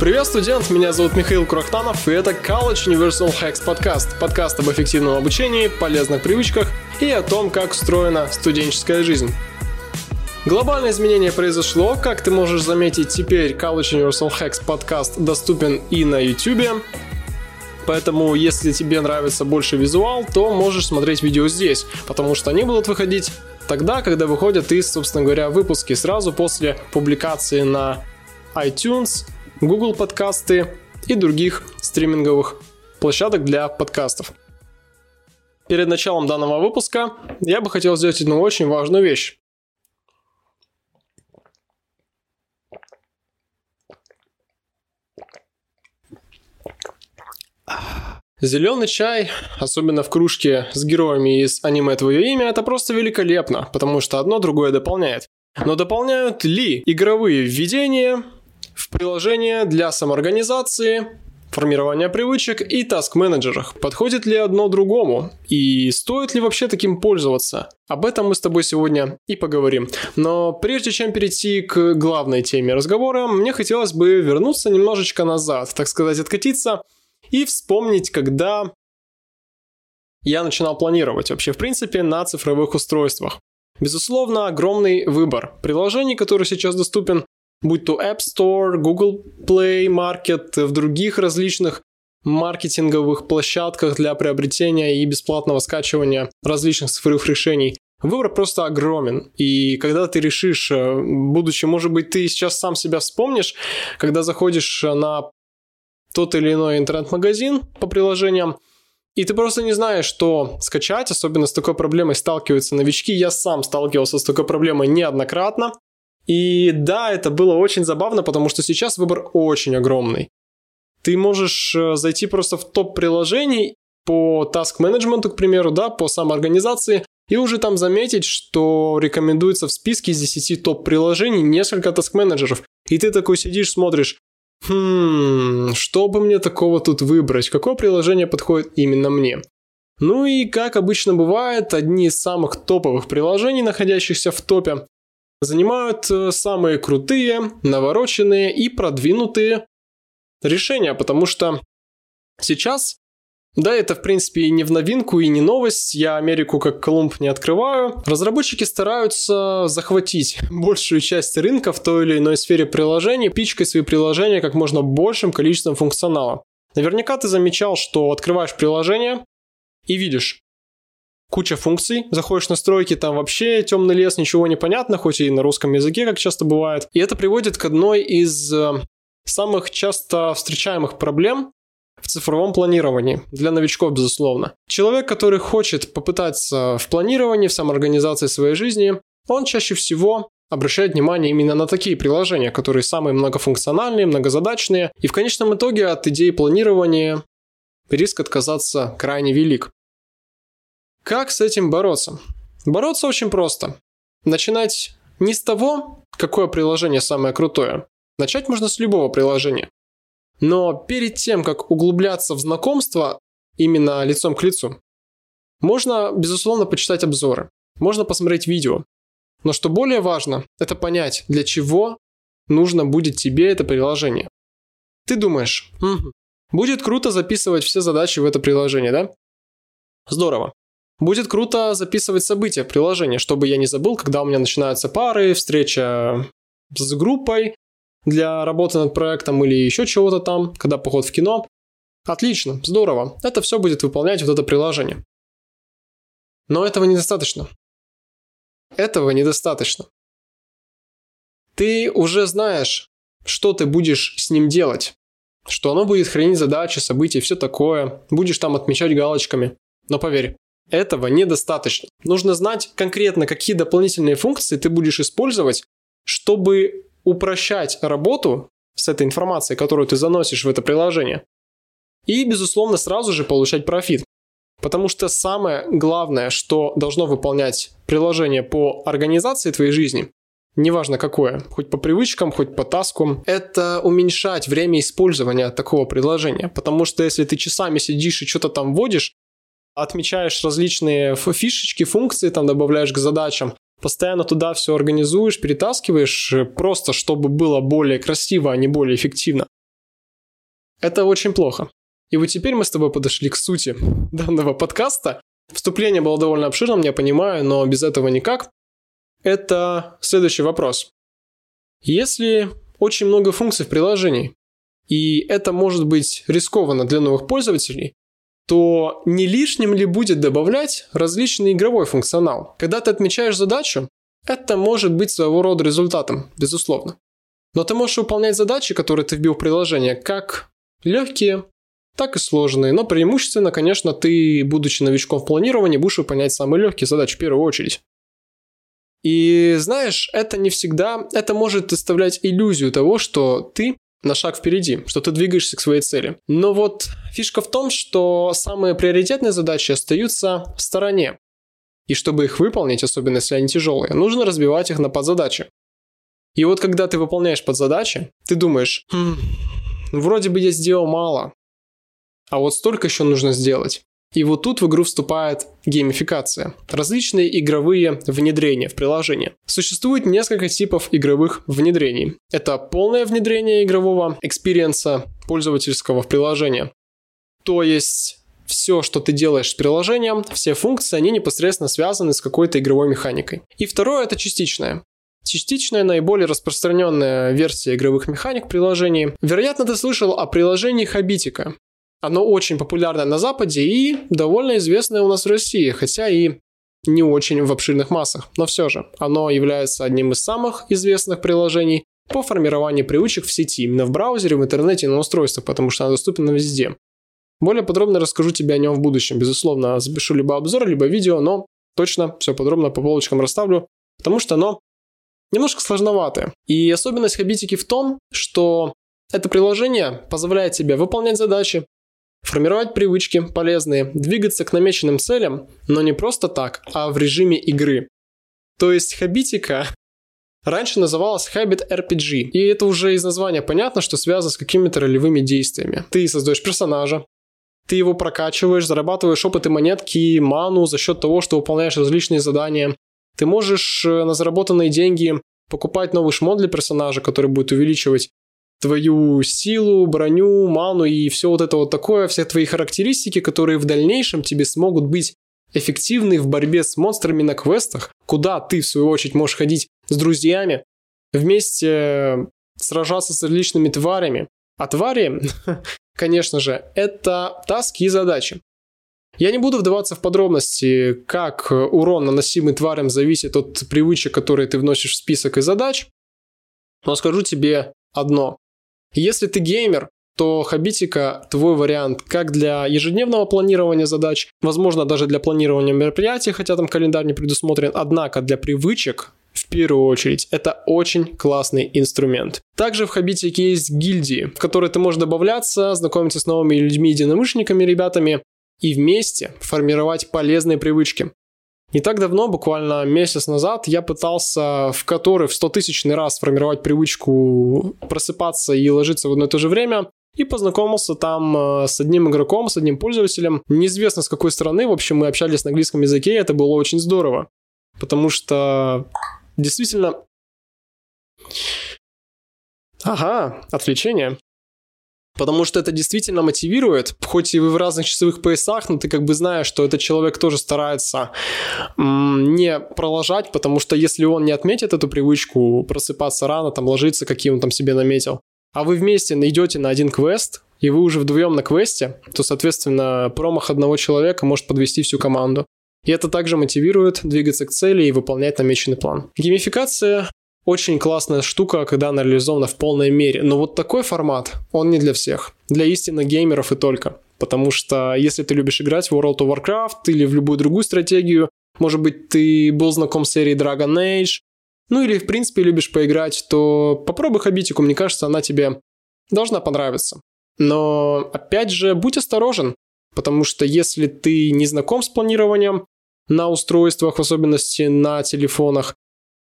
Привет, студент! Меня зовут Михаил Курахтанов, и это College Universal Hacks подкаст. Подкаст об эффективном обучении, полезных привычках и о том, как устроена студенческая жизнь. Глобальное изменение произошло, как ты можешь заметить, теперь College Universal Hacks подкаст доступен и на YouTube. Поэтому, если тебе нравится больше визуал, то можешь смотреть видео здесь, потому что они будут выходить тогда, когда выходят из, собственно говоря, выпуски сразу после публикации на iTunes, Google подкасты и других стриминговых площадок для подкастов. Перед началом данного выпуска я бы хотел сделать одну очень важную вещь. Зеленый чай, особенно в кружке с героями из аниме «Твое имя», это просто великолепно, потому что одно другое дополняет. Но дополняют ли игровые введения в приложения для самоорганизации, формирования привычек и таск-менеджерах. Подходит ли одно другому? И стоит ли вообще таким пользоваться? Об этом мы с тобой сегодня и поговорим. Но прежде чем перейти к главной теме разговора, мне хотелось бы вернуться немножечко назад, так сказать, откатиться и вспомнить, когда я начинал планировать вообще, в принципе, на цифровых устройствах. Безусловно, огромный выбор приложений, который сейчас доступен будь то App Store, Google Play Market, в других различных маркетинговых площадках для приобретения и бесплатного скачивания различных цифровых решений. Выбор просто огромен. И когда ты решишь, э, будучи, может быть, ты сейчас сам себя вспомнишь, когда заходишь на тот или иной интернет-магазин по приложениям, и ты просто не знаешь, что скачать, особенно с такой проблемой сталкиваются новички. Я сам сталкивался с такой проблемой неоднократно. И да, это было очень забавно, потому что сейчас выбор очень огромный. Ты можешь э, зайти просто в топ приложений по task менеджменту, к примеру, да, по самоорганизации, и уже там заметить, что рекомендуется в списке из 10 топ приложений несколько task менеджеров. И ты такой сидишь, смотришь, хм, что бы мне такого тут выбрать, какое приложение подходит именно мне. Ну и как обычно бывает, одни из самых топовых приложений, находящихся в топе, занимают э, самые крутые, навороченные и продвинутые решения, потому что сейчас, да, это в принципе и не в новинку, и не новость, я Америку как Колумб не открываю, разработчики стараются захватить большую часть рынка в той или иной сфере приложений, пичкой свои приложения как можно большим количеством функционала. Наверняка ты замечал, что открываешь приложение и видишь куча функций, заходишь в настройки, там вообще темный лес, ничего не понятно, хоть и на русском языке, как часто бывает. И это приводит к одной из э, самых часто встречаемых проблем в цифровом планировании, для новичков, безусловно. Человек, который хочет попытаться в планировании, в самоорганизации своей жизни, он чаще всего обращает внимание именно на такие приложения, которые самые многофункциональные, многозадачные, и в конечном итоге от идеи планирования риск отказаться крайне велик. Как с этим бороться? Бороться очень просто. Начинать не с того, какое приложение самое крутое. Начать можно с любого приложения. Но перед тем, как углубляться в знакомство именно лицом к лицу, можно, безусловно, почитать обзоры. Можно посмотреть видео. Но что более важно, это понять, для чего нужно будет тебе это приложение. Ты думаешь, угу, будет круто записывать все задачи в это приложение, да? Здорово. Будет круто записывать события в приложении, чтобы я не забыл, когда у меня начинаются пары, встреча с группой для работы над проектом или еще чего-то там, когда поход в кино. Отлично, здорово. Это все будет выполнять вот это приложение. Но этого недостаточно. Этого недостаточно. Ты уже знаешь, что ты будешь с ним делать. Что оно будет хранить задачи, события, все такое. Будешь там отмечать галочками. Но поверь, этого недостаточно. Нужно знать конкретно, какие дополнительные функции ты будешь использовать, чтобы упрощать работу с этой информацией, которую ты заносишь в это приложение. И, безусловно, сразу же получать профит. Потому что самое главное, что должно выполнять приложение по организации твоей жизни, неважно какое, хоть по привычкам, хоть по таскам, это уменьшать время использования такого приложения. Потому что если ты часами сидишь и что-то там вводишь, отмечаешь различные фишечки, функции, там добавляешь к задачам, постоянно туда все организуешь, перетаскиваешь, э, просто чтобы было более красиво, а не более эффективно, Это очень плохо. И вот теперь мы с тобой подошли к сути данного подкаста. Вступление было довольно обширным, я понимаю, но без этого никак. Это следующий вопрос. Если очень много функций в приложении, и это может быть рискованно для новых пользователей, то не лишним ли будет добавлять различный игровой функционал? Когда ты отмечаешь задачу, это может быть своего рода результатом, безусловно. Но ты можешь выполнять задачи, которые ты вбил в приложение, как легкие, так и сложные. Но преимущественно, конечно, ты, будучи новичком в планировании, будешь выполнять самые легкие задачи в первую очередь. И знаешь, это не всегда, это может оставлять иллюзию того, что ты на шаг впереди, что ты двигаешься к своей цели. Но вот фишка в том, что самые приоритетные задачи остаются в стороне. И чтобы их выполнить, особенно если они тяжелые, нужно разбивать их на подзадачи. И вот когда ты выполняешь подзадачи, ты думаешь, хм, вроде бы я сделал мало, а вот столько еще нужно сделать. И вот тут в игру вступает геймификация. Различные игровые внедрения в приложение. Существует несколько типов игровых внедрений. Это полное внедрение игрового experience а пользовательского в приложение. То есть все, что ты делаешь с приложением, все функции, они непосредственно связаны с какой-то игровой механикой. И второе – это частичное. Частичная, наиболее распространенная версия игровых механик в приложении. Вероятно, ты слышал о приложении Habitica. Оно очень популярное на Западе и довольно известное у нас в России, хотя и не очень в обширных массах. Но все же, оно является одним из самых известных приложений по формированию привычек в сети, именно в браузере, в интернете и на устройствах, потому что оно доступно везде. Более подробно расскажу тебе о нем в будущем. Безусловно, запишу либо обзор, либо видео, но точно все подробно по полочкам расставлю, потому что оно немножко сложноватое. И особенность Хабитики в том, что это приложение позволяет тебе выполнять задачи, формировать привычки полезные, двигаться к намеченным целям, но не просто так, а в режиме игры. То есть Хабитика раньше называлась Habit RPG, и это уже из названия понятно, что связано с какими-то ролевыми действиями. Ты создаешь персонажа, ты его прокачиваешь, зарабатываешь опыт и монетки, ману за счет того, что выполняешь различные задания. Ты можешь э, на заработанные деньги покупать новый шмот для персонажа, который будет увеличивать твою силу, броню, ману и все вот это вот такое, все твои характеристики, которые в дальнейшем тебе смогут быть эффективны в борьбе с монстрами на квестах, куда ты, в свою очередь, можешь ходить с друзьями, вместе э, сражаться с различными тварями. А твари, конечно же, это таски и задачи. Я не буду вдаваться в подробности, как урон, наносимый тварям, зависит от привычек, которые ты вносишь в список и задач, но скажу тебе одно. Если ты геймер, то Хабитика твой вариант как для ежедневного планирования задач, возможно, даже для планирования мероприятий, хотя там календарь не предусмотрен, однако для привычек в первую очередь, это очень классный инструмент. Также в Хабитике есть гильдии, в которые ты можешь добавляться, знакомиться с новыми людьми, единомышленниками, ребятами и вместе формировать полезные привычки. Не так давно, буквально месяц назад, я пытался в который в 100 тысячный раз сформировать привычку просыпаться и ложиться в одно и то же время, и познакомился там э, с одним игроком, с одним пользователем. Неизвестно с какой страны, в общем, мы общались на английском языке, и это было очень здорово. Потому что действительно... Ага, отвлечение. Потому что это действительно мотивирует, хоть и вы в разных часовых поясах, но ты как бы знаешь, что этот человек тоже старается не проложать, потому что если он не отметит эту привычку просыпаться рано, там ложиться, какие он там себе наметил, а вы вместе найдете на один квест, и вы уже вдвоем на квесте, то, соответственно, промах одного человека может подвести всю команду. И это также мотивирует двигаться к цели и выполнять намеченный план. Геймификация очень классная штука, когда она реализована в полной мере. Но вот такой формат, он не для всех. Для истинно геймеров и только. Потому что если ты любишь играть в World of Warcraft или в любую другую стратегию, может быть, ты был знаком с серией Dragon Age, ну или в принципе любишь поиграть, то попробуй Хабитику, мне кажется, она тебе должна понравиться. Но опять же, будь осторожен, потому что если ты не знаком с планированием на устройствах, в особенности на телефонах,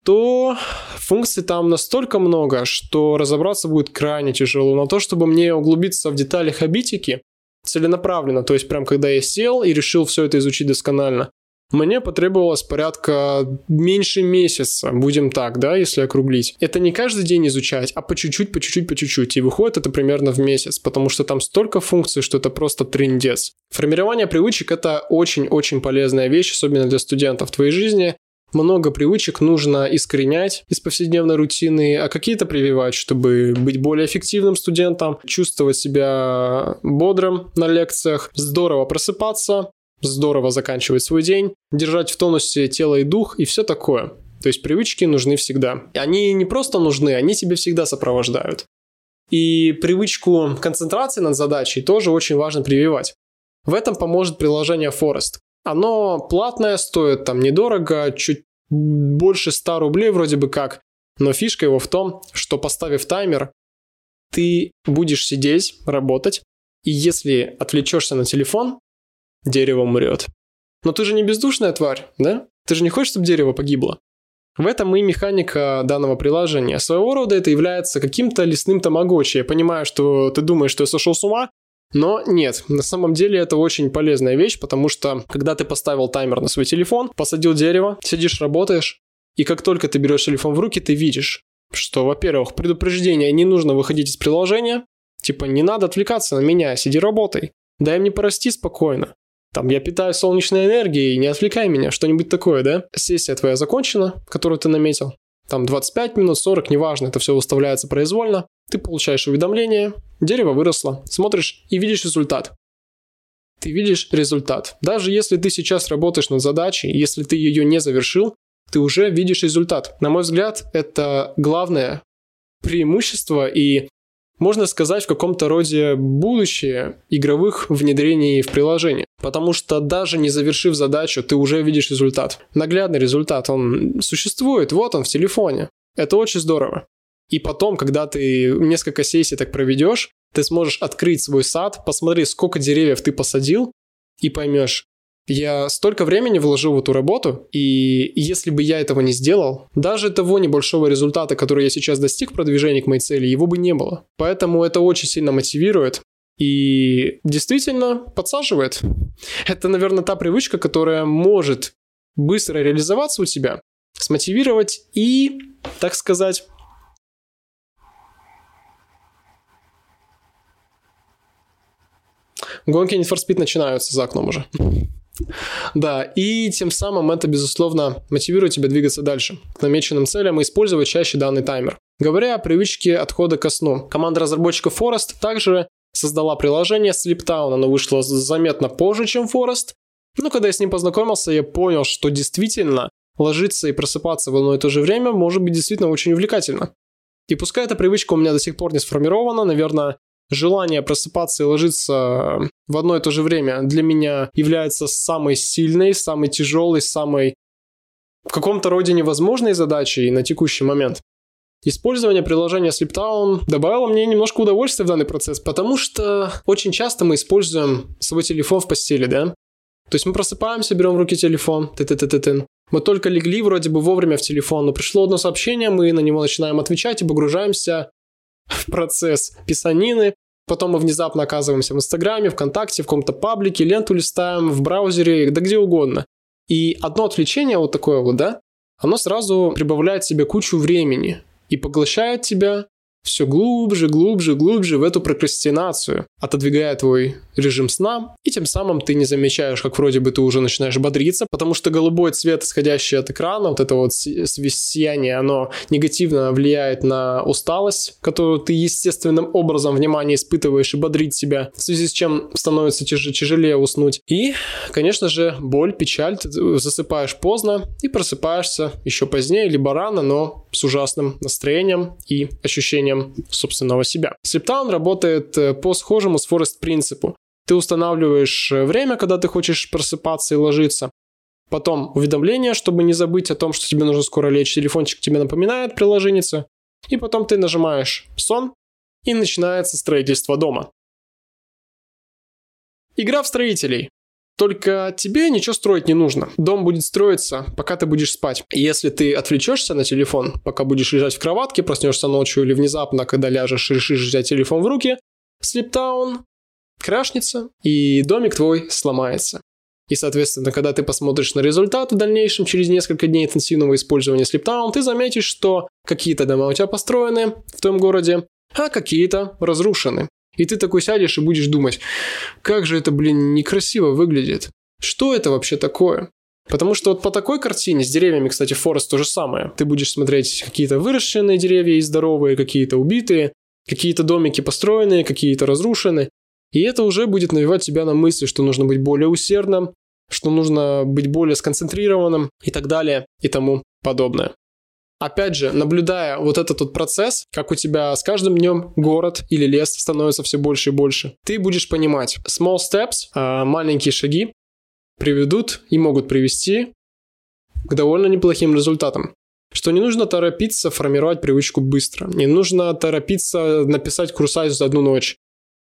то функций там настолько много, что разобраться будет крайне тяжело. Но то, чтобы мне углубиться в детали хабитики, целенаправленно, то есть прям когда я сел и решил все это изучить досконально, Мне потребовалось порядка меньше месяца, будем так, да, если округлить. Это не каждый день изучать, а по чуть-чуть, по чуть-чуть, по чуть-чуть. И выходит это примерно в месяц, потому что там столько функций, что это просто трендец. Формирование привычек – это очень-очень полезная вещь, особенно для студентов в твоей жизни. Много привычек нужно искоренять из повседневной рутины, а какие-то прививать, чтобы быть более эффективным студентом, чувствовать себя бодрым на лекциях, здорово просыпаться, здорово заканчивать свой день, держать в тонусе тело и дух и все такое. То есть привычки нужны всегда. Они не просто нужны, они тебе всегда сопровождают. И привычку концентрации над задачей тоже очень важно прививать. В этом поможет приложение Forest. Оно платное, стоит там недорого, чуть больше 100 рублей вроде бы как. Но фишка его в том, что поставив таймер, ты будешь сидеть, работать, и если отвлечешься на телефон, дерево умрет. Но ты же не бездушная тварь, да? Ты же не хочешь, чтобы дерево погибло. В этом и механика данного приложения. Своего рода это является каким-то лесным тамагочи. Я понимаю, что ты думаешь, что я сошел с ума, но нет, на самом деле это очень полезная вещь, потому что когда ты поставил таймер на свой телефон, посадил дерево, сидишь, работаешь, и как только ты берешь телефон в руки, ты видишь, что, во-первых, предупреждение, не нужно выходить из приложения, типа не надо отвлекаться на меня, сиди работай, дай мне порасти спокойно. Там, я питаю солнечной энергией, не отвлекай меня, что-нибудь такое, да? Сессия твоя закончена, которую ты наметил. Там 25 минут, 40, неважно, это все выставляется произвольно. Ты получаешь уведомление, дерево выросло, смотришь и видишь результат. Ты видишь результат. Даже если ты сейчас работаешь над задачей, если ты ее не завершил, ты уже видишь результат. На мой взгляд, это главное преимущество и можно сказать, в каком-то роде будущее игровых внедрений в приложение. Потому что даже не завершив задачу, ты уже видишь результат. Наглядный результат, он существует, вот он в телефоне. Это очень здорово. И потом, когда ты несколько сессий так проведешь, ты сможешь открыть свой сад, посмотри, сколько деревьев ты посадил, и поймешь, я столько времени вложил в эту работу, и если бы я этого не сделал, даже того небольшого результата, который я сейчас достиг в продвижении к моей цели, его бы не было. Поэтому это очень сильно мотивирует и действительно подсаживает. Это, наверное, та привычка, которая может быстро реализоваться у тебя, смотивировать и, так сказать, Гонки Need for Speed начинаются за окном уже. Да, и тем самым это, безусловно, мотивирует тебя двигаться дальше к намеченным целям и использовать чаще данный таймер. Говоря о привычке отхода ко сну, команда разработчиков Forest также создала приложение Sleeptown. Оно вышло заметно позже, чем Forest. Но когда я с ним познакомился, я понял, что действительно ложиться и просыпаться в одно и то же время может быть действительно очень увлекательно. И пускай эта привычка у меня до сих пор не сформирована, наверное, желание просыпаться и ложиться в одно и то же время для меня является самой сильной, самой тяжелой, самой в каком-то роде невозможной задачей на текущий момент. Использование приложения Sleeptown добавило мне немножко удовольствия в данный процесс, потому что очень часто мы используем свой телефон в постели, да? То есть мы просыпаемся, берем в руки телефон, ты ты ты ты ты мы только легли вроде бы вовремя в телефон, но пришло одно сообщение, мы на него начинаем отвечать и погружаемся в процесс писанины, Потом мы внезапно оказываемся в Инстаграме, ВКонтакте, в каком-то паблике, ленту листаем, в браузере, да где угодно. И одно отвлечение вот такое вот, да, оно сразу прибавляет себе кучу времени и поглощает тебя все глубже, глубже, глубже в эту прокрастинацию, отодвигая твой режим сна, и тем самым ты не замечаешь, как вроде бы ты уже начинаешь бодриться, потому что голубой цвет, исходящий от экрана, вот это вот сияние, оно негативно влияет на усталость, которую ты естественным образом внимание испытываешь и бодрить себя, в связи с чем становится тяж тяжелее уснуть. И, конечно же, боль, печаль, ты засыпаешь поздно и просыпаешься еще позднее, либо рано, но с ужасным настроением и ощущением собственного себя. Sleeptown работает э, по схожему с Forest принципу. Ты устанавливаешь э, время, когда ты хочешь просыпаться и ложиться. Потом уведомление, чтобы не забыть о том, что тебе нужно скоро лечь. Телефончик тебе напоминает приложенница. И потом ты нажимаешь сон, и начинается строительство дома. Игра в строителей. Только тебе ничего строить не нужно. Дом будет строиться, пока ты будешь спать. Если ты отвлечешься на телефон, пока будешь лежать в кроватке, проснешься ночью или внезапно, когда ляжешь, решишь взять телефон в руки, слиптаун крашнется, и домик твой сломается. И, соответственно, когда ты посмотришь на результаты в дальнейшем через несколько дней интенсивного использования Sleeptown, ты заметишь, что какие-то дома у тебя построены в том городе, а какие-то разрушены. И ты такой сядешь и будешь думать, как же это, блин, некрасиво выглядит. Что это вообще такое? Потому что вот по такой картине, с деревьями, кстати, Форест то же самое. Ты будешь смотреть какие-то выращенные деревья и здоровые, какие-то убитые, какие-то домики построенные, какие-то разрушены. И это уже будет навевать тебя на мысли, что нужно быть более усердным, что нужно быть более сконцентрированным и так далее и тому подобное. Опять же, наблюдая вот этот вот процесс, как у тебя с каждым днем город или лес становится все больше и больше, ты будешь понимать, small steps, а, маленькие шаги приведут и могут привести к довольно неплохим результатам. Что не нужно торопиться формировать привычку быстро. Не нужно торопиться написать курсайз за одну ночь.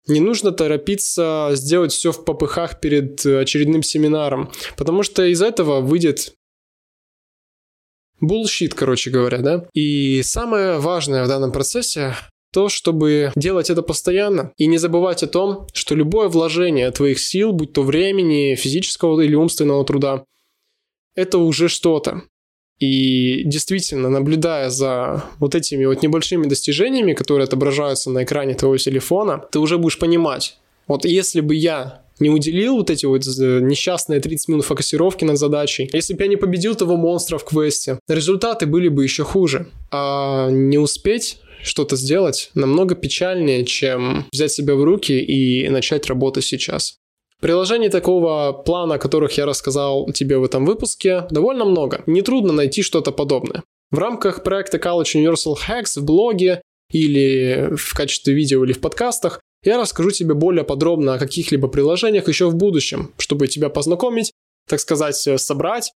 Не нужно торопиться сделать все в попыхах перед очередным семинаром, потому что из этого выйдет Bullshit, короче говоря, да? И самое важное в данном процессе то, чтобы делать это постоянно и не забывать о том, что любое вложение твоих сил, будь то времени, физического или умственного труда, это уже что-то. И действительно, наблюдая за вот этими вот небольшими достижениями, которые отображаются на экране твоего телефона, ты уже будешь понимать, вот если бы я не уделил вот эти вот э, несчастные 30 минут фокусировки над задачей, если бы я не победил того монстра в квесте, результаты были бы еще хуже. А не успеть что-то сделать намного печальнее, чем взять себя в руки и начать работать сейчас. Приложений такого плана, о которых я рассказал тебе в этом выпуске, довольно много. Нетрудно найти что-то подобное. В рамках проекта College Universal Hacks в блоге или в качестве видео или в подкастах я расскажу тебе более подробно о каких-либо приложениях еще в будущем, чтобы тебя познакомить, так сказать, собрать,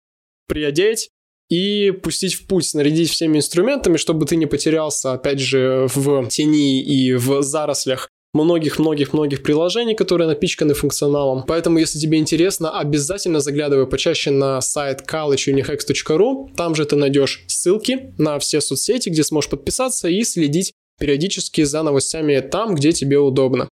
приодеть и пустить в путь, снарядить всеми инструментами, чтобы ты не потерялся, опять же, в тени и в зарослях многих-многих-многих приложений, которые напичканы функционалом. Поэтому, если тебе интересно, обязательно заглядывай почаще на сайт collegeunihex.ru. Там же ты найдешь ссылки на все соцсети, где сможешь подписаться и следить периодически за новостями там, где тебе удобно.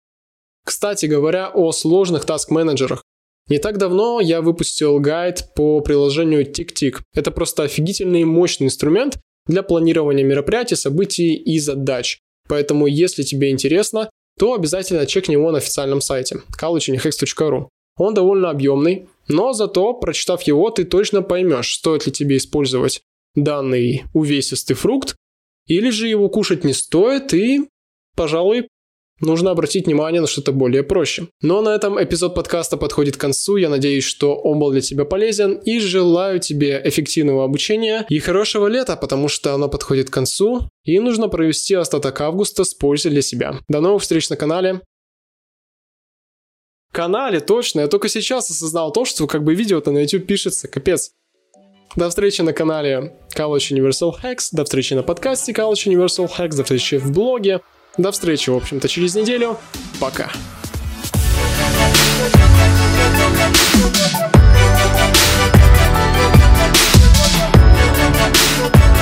Кстати говоря о сложных таск-менеджерах. Не так давно я выпустил гайд по приложению TickTick. Это просто офигительный и мощный инструмент для планирования мероприятий, событий и задач. Поэтому, если тебе интересно, то обязательно чекни его на официальном сайте collegeunihex.ru. Он довольно объемный, но зато, прочитав его, ты точно поймешь, стоит ли тебе использовать данный увесистый фрукт или же его кушать не стоит и, пожалуй, нужно обратить внимание на что-то более проще. Но на этом эпизод подкаста подходит к концу. Я надеюсь, что он был для тебя полезен и желаю тебе эффективного обучения и хорошего лета, потому что оно подходит к концу и нужно провести остаток августа с пользой для себя. До новых встреч на канале. Канале, точно. Я только сейчас осознал то, что как бы видео-то на YouTube пишется, капец. До встречи на канале College Universal Hacks, до встречи на подкасте College Universal Hacks, до встречи в блоге. До встречи, в общем-то, через неделю. Пока. We'll be.